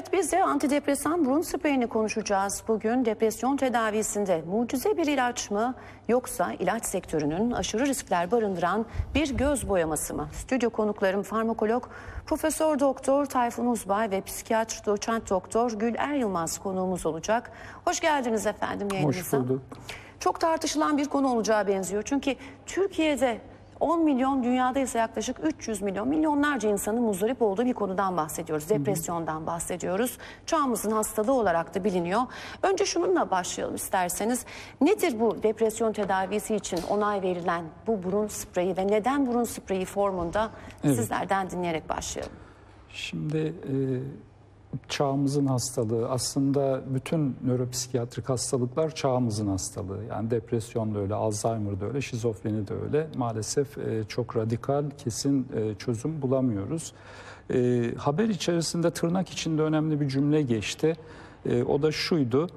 Evet biz de antidepresan burun spreyini konuşacağız. Bugün depresyon tedavisinde mucize bir ilaç mı yoksa ilaç sektörünün aşırı riskler barındıran bir göz boyaması mı? Stüdyo konuklarım farmakolog Profesör Doktor Tayfun Uzbay ve psikiyatr doçent doktor Gül Er Yılmaz konuğumuz olacak. Hoş geldiniz efendim yayınımıza. Hoş bulduk. Çok tartışılan bir konu olacağı benziyor. Çünkü Türkiye'de 10 milyon, dünyada ise yaklaşık 300 milyon, milyonlarca insanın muzdarip olduğu bir konudan bahsediyoruz. Depresyondan bahsediyoruz. Çağımızın hastalığı olarak da biliniyor. Önce şununla başlayalım isterseniz. Nedir bu depresyon tedavisi için onay verilen bu burun spreyi ve neden burun spreyi formunda Evet. sizlerden dinleyerek başlayalım. Şimdi e, çağımızın hastalığı aslında bütün nöropsikiyatrik hastalıklar çağımızın hastalığı. Yani depresyon da öyle, Alzheimer da öyle, şizofreni de öyle. Maalesef e, çok radikal, kesin e, çözüm bulamıyoruz. E, haber içerisinde tırnak içinde önemli bir cümle geçti. E, o da şuydu.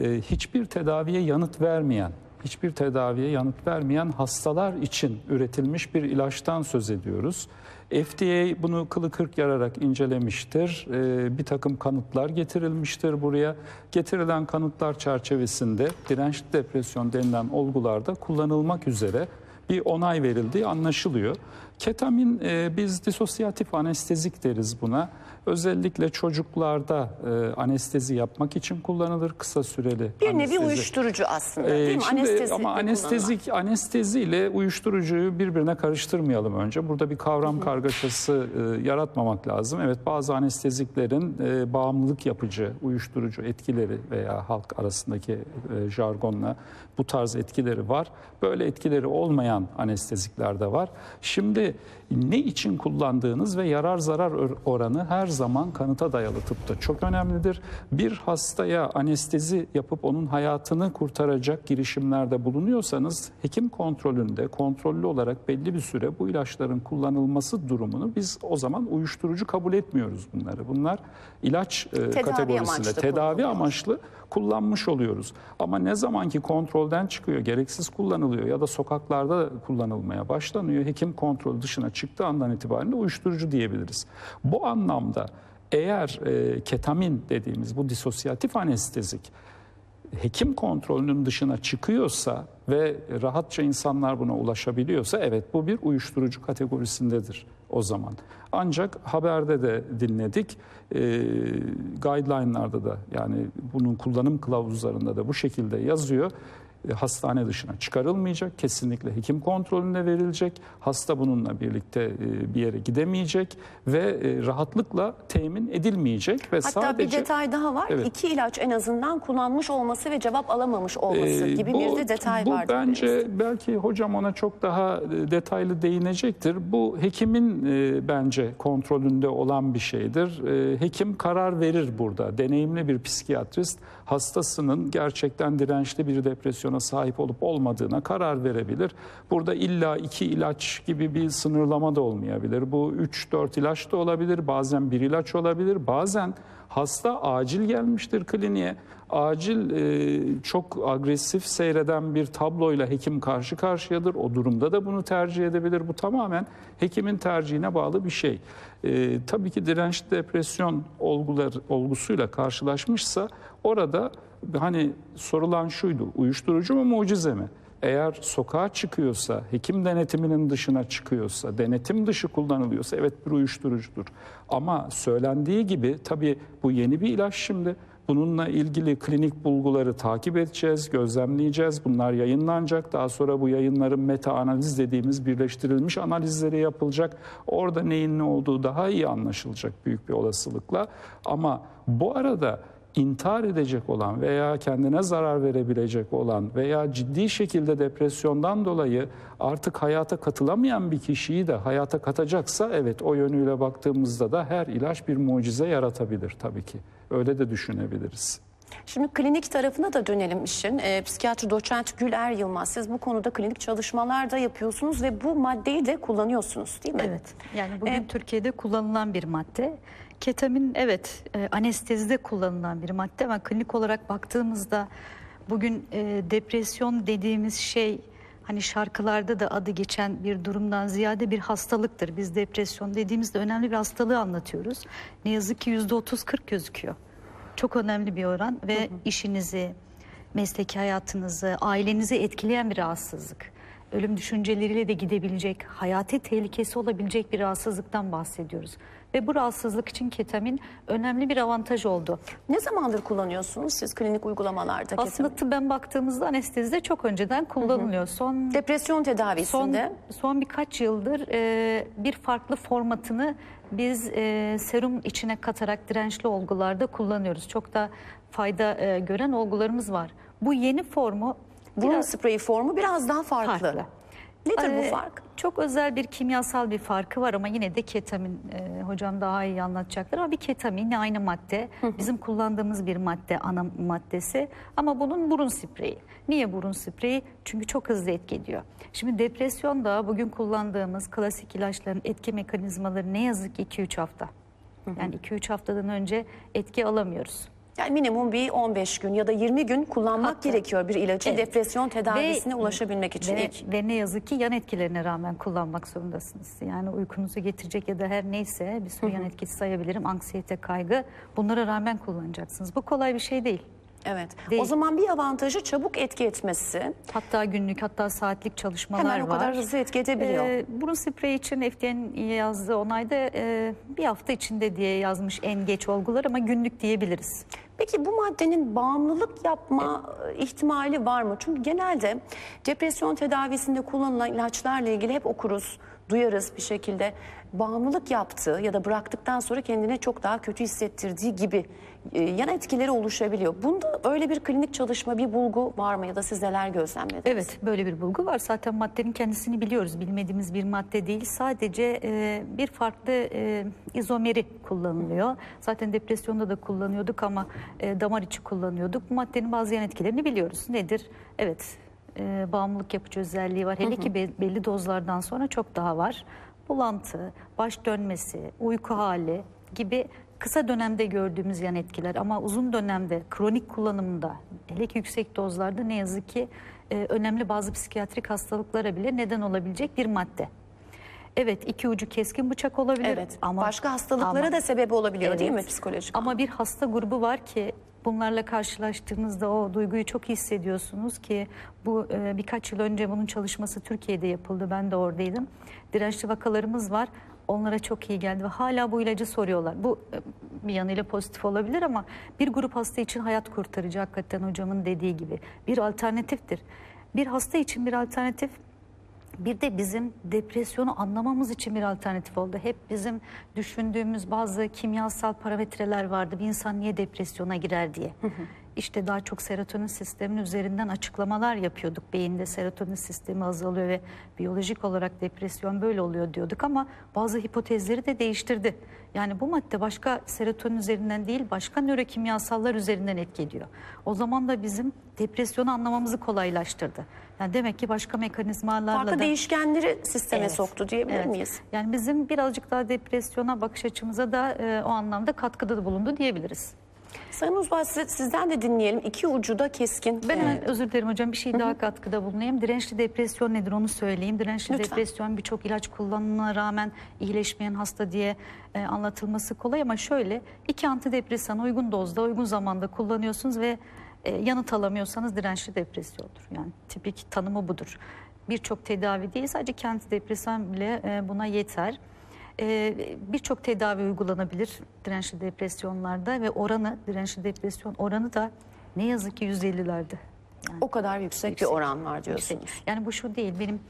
E, hiçbir tedaviye yanıt vermeyen, hiçbir tedaviye yanıt vermeyen hastalar için üretilmiş bir ilaçtan söz ediyoruz. FDA bunu kılı kırk yararak incelemiştir. E, bir takım kanıtlar getirilmiştir buraya. Getirilen kanıtlar çerçevesinde dirençli depresyon denilen olgularda kullanılmak üzere bir onay verildiği anlaşılıyor. Ketamin e, biz disosyatif anestezik deriz buna. Özellikle çocuklarda e, anestezi yapmak için kullanılır kısa süreli. Bir nevi anestezi. uyuşturucu aslında Ee, değil mi? şimdi Anestezi ama anestezik anestezi ile uyuşturucuyu birbirine karıştırmayalım önce. Burada bir kavram kargaşası e, yaratmamak lazım. Evet bazı anesteziklerin e, bağımlılık yapıcı uyuşturucu etkileri veya halk arasındaki e, jargonla bu tarz etkileri var. Böyle etkileri olmayan anestezikler de var. Şimdi ne için kullandığınız ve yarar zarar or- oranı her zaman kanıta dayalı tıpta çok önemlidir. Bir hastaya anestezi yapıp onun hayatını kurtaracak girişimlerde bulunuyorsanız hekim kontrolünde kontrollü olarak belli bir süre bu ilaçların kullanılması durumunu biz o zaman uyuşturucu kabul etmiyoruz bunları. Bunlar ilaç e, kategorisinde amaçlı tedavi amaçlı kullanmış oluyoruz. Ama ne zamanki kontrolden çıkıyor, gereksiz kullanılıyor ya da sokaklarda kullanılmaya başlanıyor, hekim kontrol dışına çıktığı andan itibaren de uyuşturucu diyebiliriz. Bu anlamda eğer e, ketamin dediğimiz bu disosyatif anestezik hekim kontrolünün dışına çıkıyorsa ve rahatça insanlar buna ulaşabiliyorsa evet bu bir uyuşturucu kategorisindedir o zaman. Ancak haberde de dinledik, e, guideline'larda da yani bunun kullanım kılavuzlarında da bu şekilde yazıyor. E, hastane dışına çıkarılmayacak, kesinlikle hekim kontrolünde verilecek. Hasta bununla birlikte e, bir yere gidemeyecek ve e, rahatlıkla temin edilmeyecek ve Hatta sadece bir detay daha var. Evet. İki ilaç en azından kullanmış olması ve cevap alamamış olması Ee, gibi bu- bir de detay bu var. bence belki hocam ona çok daha detaylı değinecektir. Bu hekimin bence kontrolünde olan bir şeydir. Hekim karar verir burada. Deneyimli bir psikiyatrist hastasının gerçekten dirençli bir depresyona sahip olup olmadığına karar verebilir. Burada illa iki ilaç gibi bir sınırlama da olmayabilir. Bu 3-4 ilaç da olabilir. Bazen bir ilaç olabilir. Bazen hasta acil gelmiştir kliniğe acil e, çok agresif seyreden bir tabloyla hekim karşı karşıyadır. O durumda da bunu tercih edebilir. Bu tamamen hekimin tercihine bağlı bir şey. E, tabii ki dirençli depresyon olgular olgusuyla karşılaşmışsa orada hani sorulan şuydu. Uyuşturucu mu mucize mi? Eğer sokağa çıkıyorsa, hekim denetiminin dışına çıkıyorsa, denetim dışı kullanılıyorsa evet bir uyuşturucudur. Ama söylendiği gibi tabii bu yeni bir ilaç şimdi. Bununla ilgili klinik bulguları takip edeceğiz, gözlemleyeceğiz. Bunlar yayınlanacak. Daha sonra bu yayınların meta analiz dediğimiz birleştirilmiş analizleri yapılacak. Orada neyin ne olduğu daha iyi anlaşılacak büyük bir olasılıkla. Ama bu arada intihar edecek olan veya kendine zarar verebilecek olan veya ciddi şekilde depresyondan dolayı artık hayata katılamayan bir kişiyi de hayata katacaksa evet o yönüyle baktığımızda da her ilaç bir mucize yaratabilir tabii ki. Öyle de düşünebiliriz. Şimdi klinik tarafına da dönelim işin. Ee, psikiyatri doçent Gül Er Yılmaz siz bu konuda klinik çalışmalar da yapıyorsunuz ve bu maddeyi de kullanıyorsunuz değil mi? Evet. Yani bugün E, Türkiye'de kullanılan bir madde. Ketamin evet e, anestezide kullanılan bir madde ama klinik olarak baktığımızda bugün e, depresyon dediğimiz şey hani şarkılarda da adı geçen bir durumdan ziyade bir hastalıktır. Biz depresyon dediğimizde önemli bir hastalığı anlatıyoruz. Ne yazık ki yüzde 30-40 gözüküyor. Çok önemli bir oran ve işinizi, mesleki hayatınızı, ailenizi etkileyen bir rahatsızlık. Ölüm düşünceleriyle de gidebilecek, hayati tehlikesi olabilecek bir rahatsızlıktan bahsediyoruz. Ve bu rahatsızlık için ketamin önemli bir avantaj oldu. Ne zamandır kullanıyorsunuz siz klinik uygulamalarda Aslında ketamin? tıbben baktığımızda anestezide çok önceden kullanılıyor. Son Depresyon son tedavisinde son birkaç yıldır e, bir farklı formatını biz e, serum içine katarak dirençli olgularda kullanıyoruz. Çok da fayda e, gören olgularımız var. Bu yeni formu burun biraz spreyi formu biraz daha farklı. farklı. Nedir bu Ee, fark? Çok özel bir kimyasal bir farkı var ama yine de ketamin e, hocam daha iyi anlatacaktır ama bir ketamin aynı madde bizim kullandığımız bir madde ana maddesi ama bunun burun spreyi. Niye burun spreyi? Çünkü çok hızlı etki ediyor. Şimdi depresyonda bugün kullandığımız klasik ilaçların etki mekanizmaları ne yazık ki 2-3 hafta. Yani 2-3 haftadan önce etki alamıyoruz. Yani minimum bir 15 gün ya da 20 gün kullanmak Hatta- gerekiyor bir ilacı Evet. depresyon tedavisine Ve- ulaşabilmek için. Ve, ilk. ve ne yazık ki yan etkilerine rağmen kullanmak zorundasınız. Yani uykunuzu getirecek ya da her neyse bir sürü yan etkisi sayabilirim. Anksiyete, kaygı bunlara rağmen kullanacaksınız. Bu kolay bir şey değil. Evet. Değil. O zaman bir avantajı çabuk etki etmesi. Hatta günlük hatta saatlik çalışmalar Hemen o var. kadar hızlı etki edebiliyor. Ee, burun spreyi için FDA'nın yazdığı onayda e, bir hafta içinde diye yazmış en geç olgular ama günlük diyebiliriz. Peki bu maddenin bağımlılık yapma e, ihtimali var mı? Çünkü genelde depresyon tedavisinde kullanılan ilaçlarla ilgili hep okuruz, duyarız bir şekilde. Bağımlılık yaptığı ya da bıraktıktan sonra kendine çok daha kötü hissettirdiği gibi e, yan etkileri oluşabiliyor. Bunda öyle bir klinik çalışma, bir bulgu var mı ya da siz neler gözlemlediniz? Evet böyle bir bulgu var. Zaten maddenin kendisini biliyoruz. Bilmediğimiz bir madde değil. Sadece e, bir farklı e, izomeri kullanılıyor. Zaten depresyonda da kullanıyorduk ama e, damar içi kullanıyorduk. Bu maddenin bazı yan etkilerini biliyoruz. Nedir? Evet e, bağımlılık yapıcı özelliği var. Hele ki be- belli dozlardan sonra çok daha var. Bulantı, baş dönmesi, uyku hali gibi kısa dönemde gördüğümüz yan etkiler ama uzun dönemde kronik kullanımda hele ki yüksek dozlarda ne yazık ki e, önemli bazı psikiyatrik hastalıklara bile neden olabilecek bir madde. Evet iki ucu keskin bıçak olabilir Evet. ama Başka hastalıklara ama- da sebep olabiliyor değil mi Evet. psikolojik? Ama bir hasta grubu var ki bunlarla karşılaştığınızda o duyguyu çok hissediyorsunuz ki bu e, birkaç yıl önce bunun çalışması Türkiye'de yapıldı. Ben de oradaydım. Dirençli vakalarımız var. Onlara çok iyi geldi ve hala bu ilacı soruyorlar. Bu e, bir yanıyla pozitif olabilir ama bir grup hasta için hayat kurtarıcı hakikaten hocamın dediği gibi bir alternatiftir. Bir hasta için bir alternatif bir de bizim depresyonu anlamamız için bir alternatif oldu. Hep bizim düşündüğümüz bazı kimyasal parametreler vardı. Bir insan niye depresyona girer diye. İşte daha çok serotonin sisteminin üzerinden açıklamalar yapıyorduk. Beyinde serotonin sistemi azalıyor ve biyolojik olarak depresyon böyle oluyor diyorduk ama bazı hipotezleri de değiştirdi. Yani bu madde başka serotonin üzerinden değil başka nörokimyasallar üzerinden etki ediyor. O zaman da bizim depresyonu anlamamızı kolaylaştırdı. Yani demek ki başka mekanizmalarla Farklı da... değişkenleri sisteme Evet. soktu diyebilir Evet. miyiz? Yani bizim birazcık daha depresyona bakış açımıza da e, o anlamda katkıda da bulundu diyebiliriz. Sayın siz- sizden de dinleyelim. İki ucu da keskin. Ben hemen özür dilerim hocam bir şey daha katkıda bulunayım. Dirençli depresyon nedir onu söyleyeyim. Dirençli Lütfen. depresyon birçok ilaç kullanımına rağmen iyileşmeyen hasta diye e, anlatılması kolay ama şöyle iki antidepresan uygun dozda uygun zamanda kullanıyorsunuz ve e, yanıt alamıyorsanız dirençli depresyondur. Yani tipik tanımı budur. Birçok tedavi değil sadece iki antidepresan bile e, buna yeter. E, Birçok tedavi uygulanabilir dirençli depresyonlarda ve oranı dirençli depresyon oranı da ne yazık ki 150'lerde. O kadar yüksek, bir oran var diyorsunuz. Yüksek. Yani bu şu değil benim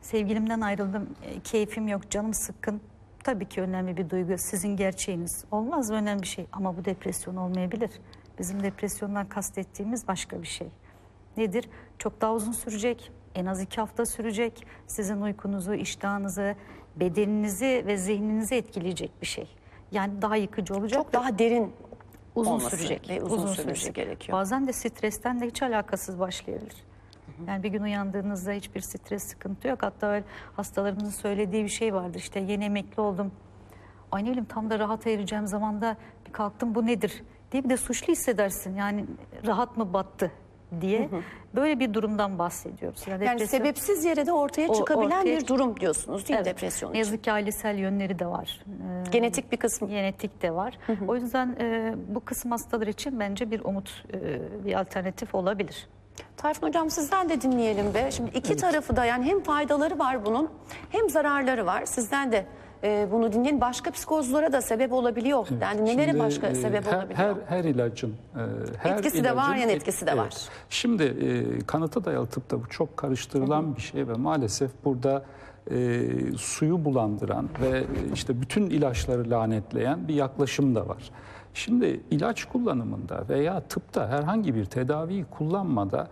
sevgilimden ayrıldım e, keyfim yok canım sıkkın. Tabii ki önemli bir duygu sizin gerçeğiniz. Olmaz mı önemli bir şey ama bu depresyon olmayabilir. Bizim depresyondan kastettiğimiz başka bir şey. Nedir? Çok daha uzun sürecek. En az iki hafta sürecek. Sizin uykunuzu, iştahınızı, bedeninizi ve zihninizi etkileyecek bir şey. Yani daha yıkıcı olacak. Çok daha derin uzun olması sürecek. ve uzun sürmesi gerekiyor. Bazen de stresten de hiç alakasız başlayabilir. Yani bir gün uyandığınızda hiçbir stres sıkıntı yok. Hatta öyle hastalarımızın söylediği bir şey vardı. İşte yeni emekli oldum. Ay ne bileyim tam da rahat ereceğim zamanda bir kalktım bu nedir diye bir de suçlu hissedersin. Yani rahat mı battı diye böyle bir durumdan bahsediyoruz. Yani depresyon- sebepsiz yere de ortaya O- çıkabilen ortaya bir durum diyorsunuz değil mi Evet. depresyon Ne için? yazık ki ailesel yönleri de var. Ee, Genetik bir kısmı. genetik de var. O yüzden e, bu kısım hastalar için bence bir umut, e, bir alternatif olabilir. Tayfun Hocam sizden de dinleyelim be. Şimdi iki tarafı da yani hem faydaları var bunun hem zararları var. Sizden de e, bunu dinleyin. Başka psikozlara da sebep olabiliyor. Yani nelere Şimdi, başka e, sebep her, olabiliyor? Her, her ilacın e, her Etkisi de var, ilacın yan et- etkisi de var. Şimdi e, kanıta dayalı tıpta bu çok karıştırılan bir şey ve maalesef burada e, suyu bulandıran ve e, işte bütün ilaçları lanetleyen bir yaklaşım da var. Şimdi ilaç kullanımında veya tıpta herhangi bir tedaviyi kullanmada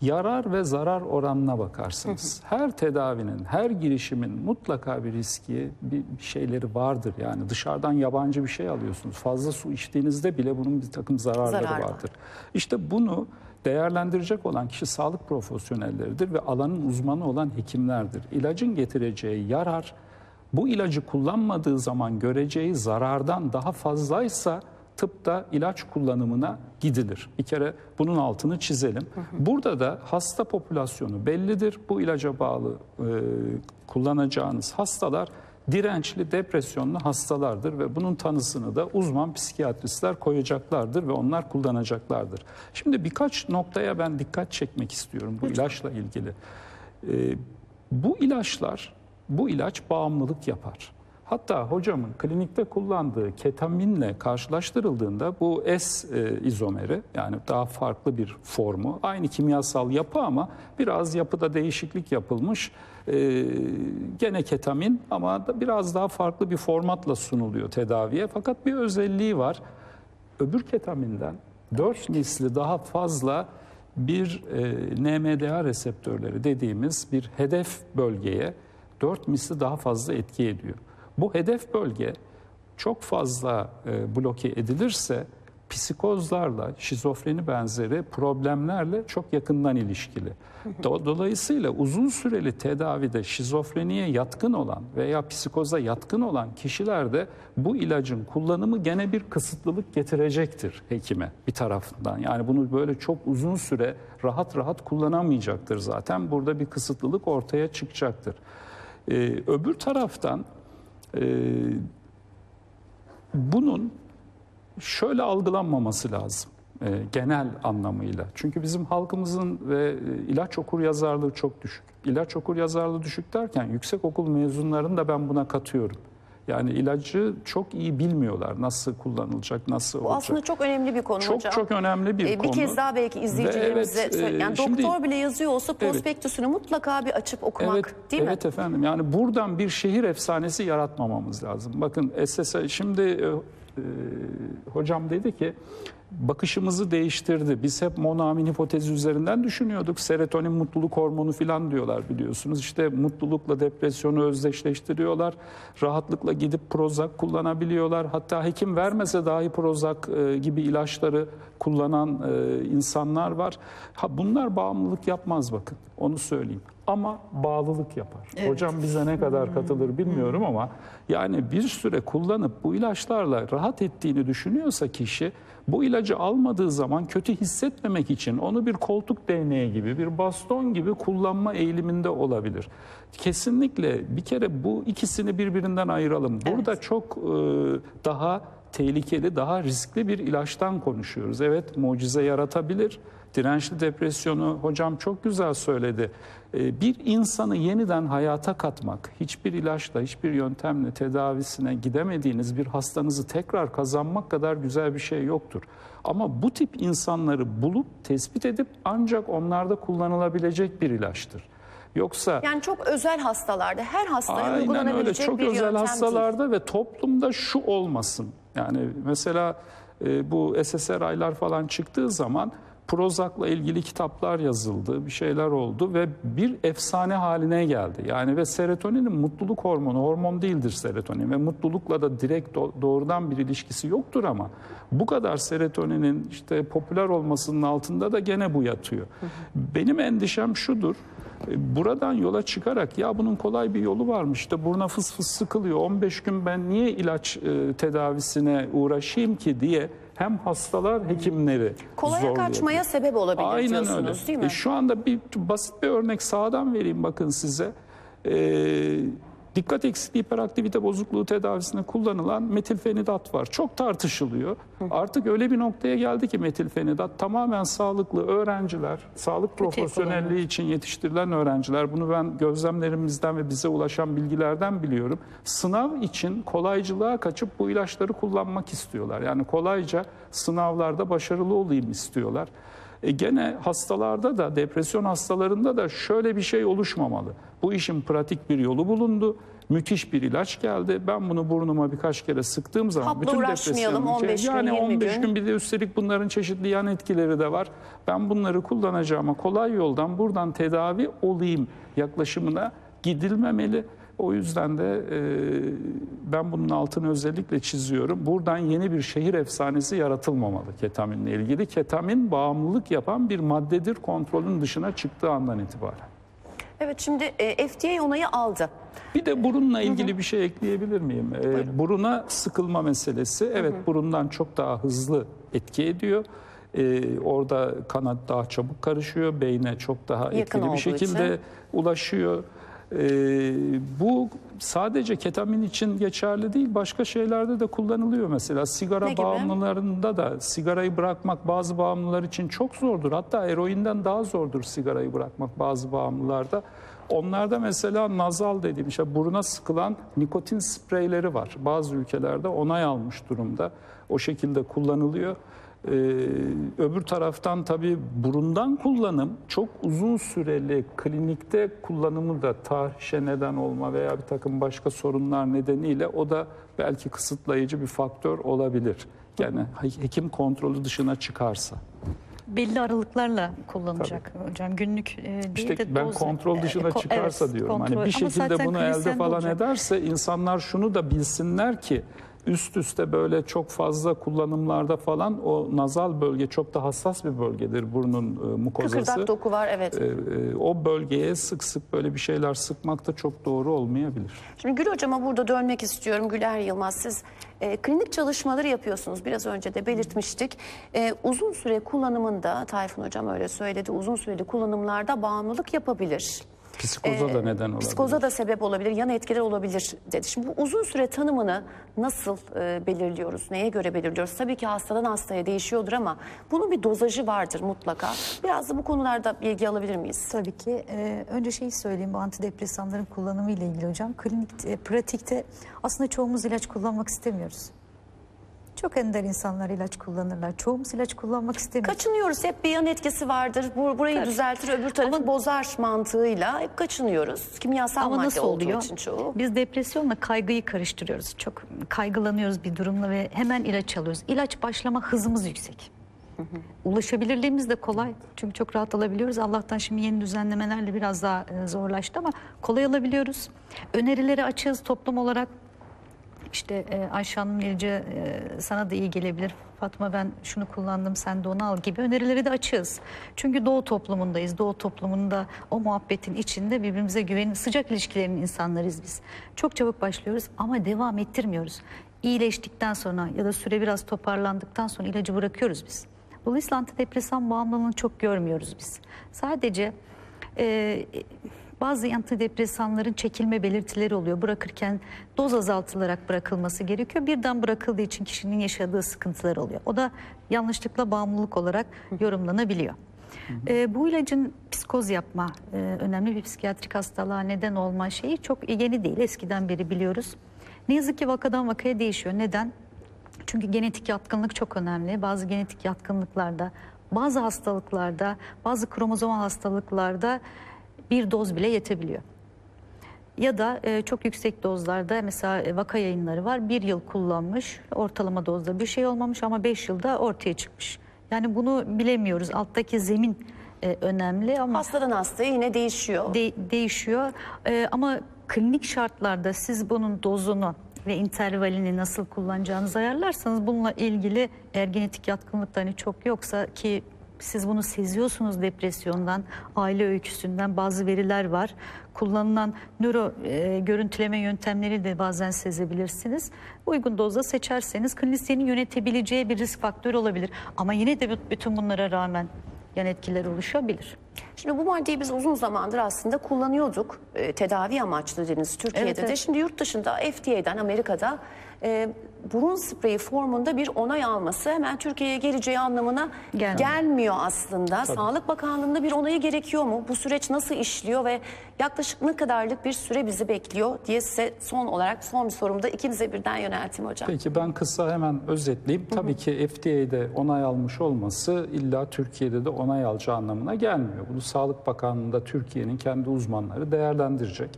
yarar ve zarar oranına bakarsınız. Her tedavinin, her girişimin mutlaka bir riski, bir şeyleri vardır. Yani dışarıdan yabancı bir şey alıyorsunuz. Fazla su içtiğinizde bile bunun bir takım zararları Zarar var. vardır. İşte bunu değerlendirecek olan kişi sağlık profesyonelleridir ve alanın uzmanı olan hekimlerdir. İlacın getireceği yarar bu ilacı kullanmadığı zaman göreceği zarardan daha fazlaysa tıpta ilaç kullanımına gidilir. Bir kere bunun altını çizelim. Burada da hasta popülasyonu bellidir. Bu ilaca bağlı e, kullanacağınız hastalar dirençli, depresyonlu hastalardır ve bunun tanısını da uzman psikiyatristler koyacaklardır ve onlar kullanacaklardır. Şimdi birkaç noktaya ben dikkat çekmek istiyorum bu ilaçla ilgili. Ee, bu ilaçlar, bu ilaç bağımlılık yapar. Hatta hocamın klinikte kullandığı ketaminle karşılaştırıldığında bu S e, izomeri yani daha farklı bir formu, aynı kimyasal yapı ama biraz yapıda değişiklik yapılmış. E, gene ketamin ama da biraz daha farklı bir formatla sunuluyor tedaviye. Fakat bir özelliği var. Öbür ketaminden 4 misli daha fazla bir e, NMDA reseptörleri dediğimiz bir hedef bölgeye 4 misli daha fazla etki ediyor. Bu hedef bölge çok fazla e, bloke edilirse psikozlarla, şizofreni benzeri problemlerle çok yakından ilişkili. Do- Dolayısıyla uzun süreli tedavide şizofreniye yatkın olan veya psikoza yatkın olan kişilerde bu ilacın kullanımı gene bir kısıtlılık getirecektir hekime bir tarafından. Yani bunu böyle çok uzun süre rahat rahat kullanamayacaktır zaten. Burada bir kısıtlılık ortaya çıkacaktır. Ee, öbür taraftan bunun şöyle algılanmaması lazım e, genel anlamıyla. Çünkü bizim halkımızın ve e, ilaç okur yazarlığı çok düşük. İlaç okur yazarlığı düşük derken yüksek okul mezunlarını da ben buna katıyorum. Yani ilacı çok iyi bilmiyorlar nasıl kullanılacak, nasıl Bu olacak. aslında çok önemli bir konu çok hocam. çok önemli bir Ee, konu. Bir kez daha belki izleyicilerimize Ve evet, söyle- e, yani şimdi- doktor bile yazıyor olsa prospektüsünü mutlaka bir açıp okumak Evet, değil mi? evet efendim. Yani buradan bir şehir efsanesi yaratmamamız lazım. Bakın SSA şimdi e, e, hocam dedi ki bakışımızı değiştirdi. Biz hep monoamin hipotezi üzerinden düşünüyorduk. Serotonin mutluluk hormonu falan diyorlar biliyorsunuz. İşte mutlulukla depresyonu özdeşleştiriyorlar. Rahatlıkla gidip Prozac kullanabiliyorlar. Hatta hekim vermese dahi Prozac e, gibi ilaçları kullanan e, insanlar var. Ha bunlar bağımlılık yapmaz bakın. Onu söyleyeyim. Ama bağlılık yapar. Hocam bize ne kadar katılır bilmiyorum ama yani bir süre kullanıp bu ilaçlarla rahat ettiğini düşünüyorsa kişi bu ilacı almadığı zaman kötü hissetmemek için onu bir koltuk değneği gibi, bir baston gibi kullanma eğiliminde olabilir. Kesinlikle bir kere bu ikisini birbirinden ayıralım. Burada çok e, daha tehlikeli, daha riskli bir ilaçtan konuşuyoruz. Evet mucize yaratabilir. Dirençli depresyonu hocam çok güzel söyledi. Ee, Bir insanı yeniden hayata katmak, hiçbir ilaçla, hiçbir yöntemle tedavisine gidemediğiniz bir hastanızı tekrar kazanmak kadar güzel bir şey yoktur. Ama bu tip insanları bulup tespit edip ancak onlarda kullanılabilecek bir ilaçtır. Yoksa Yani çok özel hastalarda her hastaya Aynen öyle. uygulanabilecek Çok bir özel yöntem değil. hastalarda ve toplumda şu olmasın. Yani mesela e, bu SSRI'lar falan çıktığı zaman Prozac'la ilgili kitaplar yazıldı, bir şeyler oldu ve bir efsane haline geldi. Yani ve serotoninin mutluluk hormonu, hormon değildir serotonin ve mutlulukla da direkt do- doğrudan bir ilişkisi yoktur ama bu kadar serotoninin işte popüler olmasının altında da gene bu yatıyor. Benim endişem şudur. Buradan yola çıkarak ya bunun kolay bir yolu varmış işte buruna fıs fıs sıkılıyor 15 gün ben niye ilaç e, tedavisine uğraşayım ki diye hem hastalar hekimleri Kolaya zorluyor. kaçmaya sebep olabilir Aynen diyorsunuz öyle. değil mi? E, şu anda bir basit bir örnek sağdan vereyim bakın size. Ee, dikkat eksikliği hiperaktivite bozukluğu tedavisinde kullanılan metilfenidat var. Çok tartışılıyor. Artık öyle bir noktaya geldi ki metilfenidat tamamen sağlıklı öğrenciler, sağlık profesyonelliği için yetiştirilen öğrenciler, bunu ben gözlemlerimizden ve bize ulaşan bilgilerden biliyorum. Sınav için kolaycılığa kaçıp bu ilaçları kullanmak istiyorlar. Yani kolayca sınavlarda başarılı olayım istiyorlar. E gene hastalarda da depresyon hastalarında da şöyle bir şey oluşmamalı. Bu işin pratik bir yolu bulundu. Müthiş bir ilaç geldi. Ben bunu burnuma birkaç kere sıktığım zaman Hapla uğraşmayalım, depresyonun 15 gün, yani 20 15 gün. gün bir de üstelik bunların çeşitli yan etkileri de var. Ben bunları kullanacağıma kolay yoldan buradan tedavi olayım yaklaşımına gidilmemeli. O yüzden de e, ben bunun altını özellikle çiziyorum. Buradan yeni bir şehir efsanesi yaratılmamalı ketaminle ilgili. Ketamin bağımlılık yapan bir maddedir kontrolün dışına çıktığı andan itibaren. Evet şimdi e, FDA onayı aldı. Bir de burunla ilgili bir şey ekleyebilir miyim? Ee, buruna sıkılma meselesi. Evet burundan çok daha hızlı etki ediyor. Ee, orada kanat daha çabuk karışıyor. Beyne çok daha Yakın etkili bir şekilde için. ulaşıyor. Ee, bu sadece ketamin için geçerli değil. Başka şeylerde de kullanılıyor mesela. Sigara Ne gibi? bağımlılarında da sigarayı bırakmak bazı bağımlılar için çok zordur. Hatta eroinden daha zordur sigarayı bırakmak bazı bağımlılarda. Onlarda mesela nazal dediğim işte buruna sıkılan nikotin spreyleri var. Bazı ülkelerde onay almış durumda. O şekilde kullanılıyor. Ee, öbür taraftan tabii burundan kullanım çok uzun süreli klinikte kullanımı da tahrişe neden olma veya bir takım başka sorunlar nedeniyle o da belki kısıtlayıcı bir faktör olabilir. Yani hekim kontrolü dışına çıkarsa. Belli aralıklarla kullanılacak hocam. Günlük e, değil İşte de ben doz- kontrol dışına e, ko- çıkarsa evet, diyorum. kontrol. Hani bir Ama şekilde zaten bunu elde falan olacak. ederse insanlar şunu da bilsinler ki üst üste böyle çok fazla kullanımlarda falan o nazal bölge çok da hassas bir bölgedir burnun e, mukozası. Kıkırdak doku var evet. E, e, o bölgeye sık sık böyle bir şeyler sıkmak da çok doğru olmayabilir. Şimdi Gül Hocam'a burada dönmek istiyorum. Güler Yılmaz siz e, klinik çalışmaları yapıyorsunuz. Biraz önce de belirtmiştik. E, uzun süre kullanımında Tayfun Hocam öyle söyledi. Uzun süreli kullanımlarda bağımlılık yapabilir. Psikoza da neden olabilir. Psikoza da sebep olabilir, yan etkiler olabilir dedi. Şimdi bu uzun süre tanımını nasıl e, belirliyoruz, neye göre belirliyoruz? Tabii ki hastadan hastaya değişiyordur ama bunun bir dozajı vardır mutlaka. Biraz da bu konularda bilgi alabilir miyiz? Tabii ki. Ee, önce şeyi söyleyeyim bu antidepresanların kullanımı ile ilgili hocam. Klinik, e, pratikte aslında çoğumuz ilaç kullanmak istemiyoruz. Çok ender insanlar ilaç kullanırlar. Çoğumuz ilaç kullanmak istemiyoruz. Kaçınıyoruz. Hep bir yan etkisi vardır. Bu, burayı Tabii. düzeltir, öbür tarafı bozar mantığıyla hep kaçınıyoruz. Kimyasal Ama madde nasıl olduğu oluyor? için çoğu. Biz depresyonla kaygıyı karıştırıyoruz. Çok kaygılanıyoruz bir durumla ve hemen ilaç alıyoruz. İlaç başlama hızımız yüksek. Ulaşabilirliğimiz de kolay. Çünkü çok rahat alabiliyoruz. Allah'tan şimdi yeni düzenlemelerle biraz daha e, zorlaştı ama kolay alabiliyoruz. Önerileri açığız toplum olarak. İşte e, Ayşe Hanım ilacı e, sana da iyi gelebilir. Fatma ben şunu kullandım sen de onu al gibi önerileri de açığız. Çünkü doğu toplumundayız. Doğu toplumunda o muhabbetin içinde birbirimize güvenin sıcak ilişkilerin insanlarız biz. Çok çabuk başlıyoruz ama devam ettirmiyoruz. İyileştikten sonra ya da süre biraz toparlandıktan sonra ilacı bırakıyoruz biz. Dolayısıyla antidepresan bağımlılığını çok görmüyoruz biz. Sadece e, bazı antidepresanların çekilme belirtileri oluyor. Bırakırken doz azaltılarak bırakılması gerekiyor. Birden bırakıldığı için kişinin yaşadığı sıkıntılar oluyor. O da yanlışlıkla bağımlılık olarak yorumlanabiliyor. Ee, bu ilacın psikoz yapma, e, önemli bir psikiyatrik hastalığa neden olma şeyi çok yeni değil. Eskiden beri biliyoruz. Ne yazık ki vakadan vakaya değişiyor. Neden? Çünkü genetik yatkınlık çok önemli. Bazı genetik yatkınlıklarda, bazı hastalıklarda, bazı kromozomal hastalıklarda bir doz bile yetebiliyor. Ya da e, çok yüksek dozlarda mesela e, vaka yayınları var. Bir yıl kullanmış, ortalama dozda bir şey olmamış ama beş yılda ortaya çıkmış. Yani bunu bilemiyoruz. Alttaki zemin e, önemli ama Hastadan hastaya yine değişiyor. de- değişiyor. Ee, ama klinik şartlarda siz bunun dozunu ve intervalini nasıl kullanacağınızı ayarlarsanız bununla ilgili eğer genetik yatkınlık da hani çok yoksa ki Siz bunu seziyorsunuz depresyondan, aile öyküsünden bazı veriler var. Kullanılan nöro e, görüntüleme yöntemleri de bazen sezebilirsiniz. Uygun dozda seçerseniz klinisyenin yönetebileceği bir risk faktörü olabilir. Ama yine de bütün bunlara rağmen yan etkiler oluşabilir. Şimdi bu maddeyi biz uzun zamandır aslında kullanıyorduk. E, tedavi amaçlı dediniz Türkiye'de Evet, de. evet. Şimdi yurt dışında FDA'dan Amerika'da e, burun spreyi formunda bir onay alması hemen Türkiye'ye geleceği anlamına Gelmiyor. gelmiyor aslında. Sağlık Bakanlığı'nda bir onayı gerekiyor mu? Bu süreç nasıl işliyor ve yaklaşık ne kadarlık bir süre bizi bekliyor diye size son olarak son bir sorumu da ikinize birden yönelteyim hocam. Peki ben kısa hemen özetleyeyim. Tabii ki FDA'de onay almış olması illa Türkiye'de de onay alacağı anlamına gelmiyor. Bunu Sağlık Bakanlığı'nda Türkiye'nin kendi uzmanları değerlendirecek.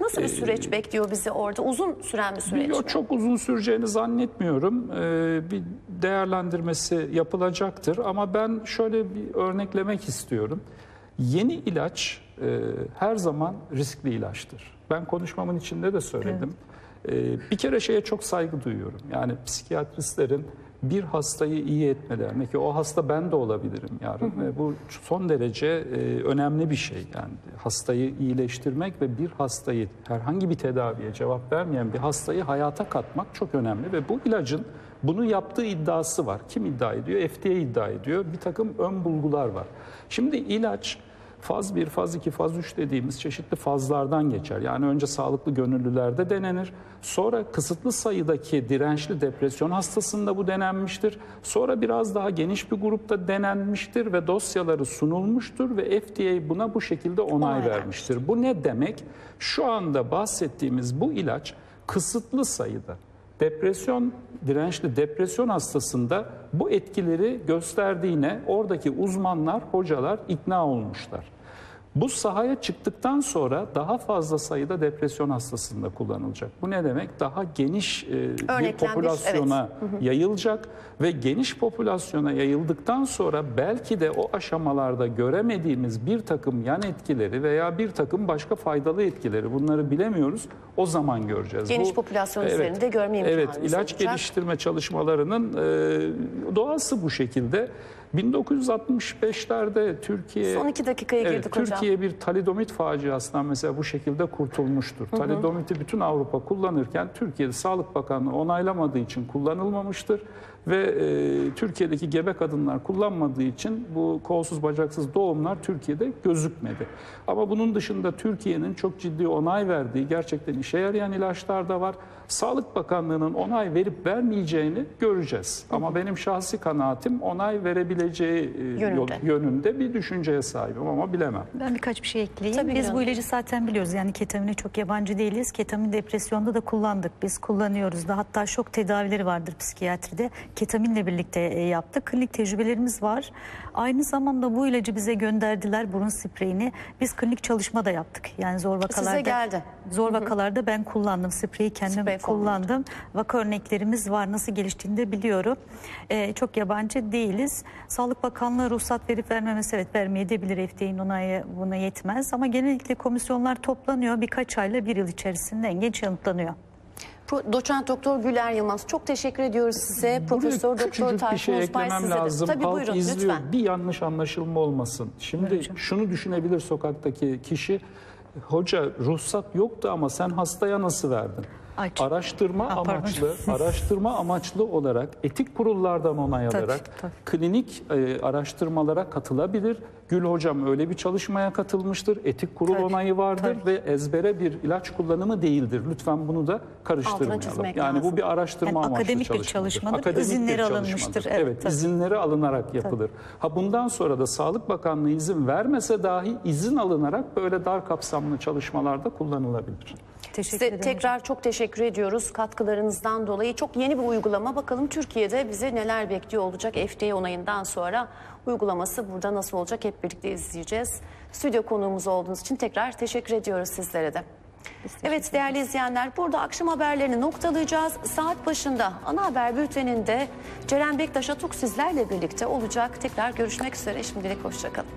Nasıl bir süreç bekliyor bizi orada? Uzun süren bir süreç Yo, mi? çok uzun süreceğini zannetmiyorum. Ee, bir değerlendirmesi yapılacaktır ama ben şöyle bir örneklemek istiyorum. Yeni ilaç e, her zaman riskli ilaçtır. Ben konuşmamın içinde de söyledim. Ee, bir kere şeye çok saygı duyuyorum. Yani psikiyatristlerin bir hastayı iyi etmelerine ki o hasta ben de olabilirim yarın. Ve bu son derece e, önemli bir şey. Yani hastayı iyileştirmek ve bir hastayı herhangi bir tedaviye cevap vermeyen bir hastayı hayata katmak çok önemli ve bu ilacın bunu yaptığı iddiası var. Kim iddia ediyor? FDA iddia ediyor. Bir takım ön bulgular var. Şimdi ilaç Faz 1, faz 2, faz 3 dediğimiz çeşitli fazlardan geçer. Yani önce sağlıklı gönüllülerde denenir. Sonra kısıtlı sayıdaki dirençli depresyon hastasında bu denenmiştir. Sonra biraz daha geniş bir grupta denenmiştir ve dosyaları sunulmuştur ve FDA buna bu şekilde onay Onay vermiştir. Bu ne demek? Şu anda bahsettiğimiz bu ilaç kısıtlı sayıda depresyon dirençli depresyon hastasında bu etkileri gösterdiğine oradaki uzmanlar, hocalar ikna olmuşlar. Bu sahaya çıktıktan sonra daha fazla sayıda depresyon hastasında kullanılacak. Bu ne demek? Daha geniş e, bir popülasyona yayılacak ve geniş popülasyona yayıldıktan sonra belki de o aşamalarda göremediğimiz bir takım yan etkileri veya bir takım başka faydalı etkileri bunları bilemiyoruz. O zaman göreceğiz. Geniş popülasyon üzerinde görme imkanımız Evet, ilaç olacak. geliştirme çalışmalarının e, doğası bu şekilde. 1965'lerde Türkiye Son iki dakikaya Evet, girdik hocam. Türkiye bir talidomit faciasından mesela bu şekilde kurtulmuştur. Talidomiti bütün Avrupa kullanırken Türkiye'de Sağlık Bakanlığı onaylamadığı için kullanılmamıştır ve e, Türkiye'deki gebe kadınlar kullanmadığı için bu kolsuz bacaksız doğumlar Türkiye'de gözükmedi. Ama bunun dışında Türkiye'nin çok ciddi onay verdiği gerçekten işe yarayan ilaçlar da var. Sağlık Bakanlığı'nın onay verip vermeyeceğini göreceğiz. Ama benim şahsi kanaatim onay verebileceği e, Yönünde. yönünde bir düşünceye sahibim ama bilemem. Ben birkaç bir şey ekleyeyim. Tabii Biz canım. bu ilacı zaten biliyoruz. Yani ketamine çok yabancı değiliz. Ketamin depresyonda da kullandık. Biz kullanıyoruz da. Hatta şok tedavileri vardır psikiyatride. Ketaminle birlikte e, yaptık. Klinik tecrübelerimiz var. Aynı zamanda bu ilacı bize gönderdiler burun spreyini. Biz klinik çalışma da yaptık. Yani zor vakalarda. geldi. Zor vakalarda ben kullandım. Spreyi kendim Sprey kullandım. Vaka örneklerimiz var. Nasıl geliştiğini de biliyorum. Ee, çok yabancı değiliz. Sağlık Bakanlığı ruhsat verip vermemesi evet vermeyebilir. FDA'nın onayı buna yetmez. Ama genellikle komisyonlar toplanıyor. Birkaç ayla bir yıl içerisinde en geç yanıtlanıyor. Pro- Doçent Doktor Güler Yılmaz çok teşekkür ediyoruz size. Profesör Buraya Doktor küçücük bir Tayfun şey Uzbay size de. lazım. Tabii Halk buyurun izliyor. lütfen. Bir yanlış anlaşılma olmasın. Şimdi şunu düşünebilir sokaktaki kişi. Hoca ruhsat yoktu ama sen hastaya nasıl verdin? Aç. Araştırma Ha, amaçlı, araştırma amaçlı olarak etik kurullardan onay Tabii, alarak tabii. klinik e, araştırmalara katılabilir. Gül hocam öyle bir çalışmaya katılmıştır. Etik kurul Tabii, onayı vardır tabii. ve ezbere bir ilaç kullanımı değildir. Lütfen bunu da karıştırmayalım. Yani lazım. bu bir araştırma Yani amaçlı akademik bir çalışmadır. Akademik bir izinleri çalışmadır. alınmıştır. Evet, Evet, tabii. izinleri alınarak yapılır. Ha bundan sonra da Sağlık Bakanlığı izin vermese dahi izin alınarak böyle dar kapsamlı çalışmalarda kullanılabilir. Teşekkür Size ederim. tekrar çok teşekkür ediyoruz katkılarınızdan dolayı. Çok yeni bir uygulama. Bakalım Türkiye'de bize neler bekliyor olacak FDA onayından sonra uygulaması burada nasıl olacak hep birlikte izleyeceğiz. Stüdyo konuğumuz olduğunuz için tekrar teşekkür ediyoruz sizlere de. Evet değerli izleyenler burada akşam haberlerini noktalayacağız. Saat başında ana haber bülteninde Ceren Bektaş Atuk sizlerle birlikte olacak. Tekrar görüşmek üzere şimdilik hoşçakalın.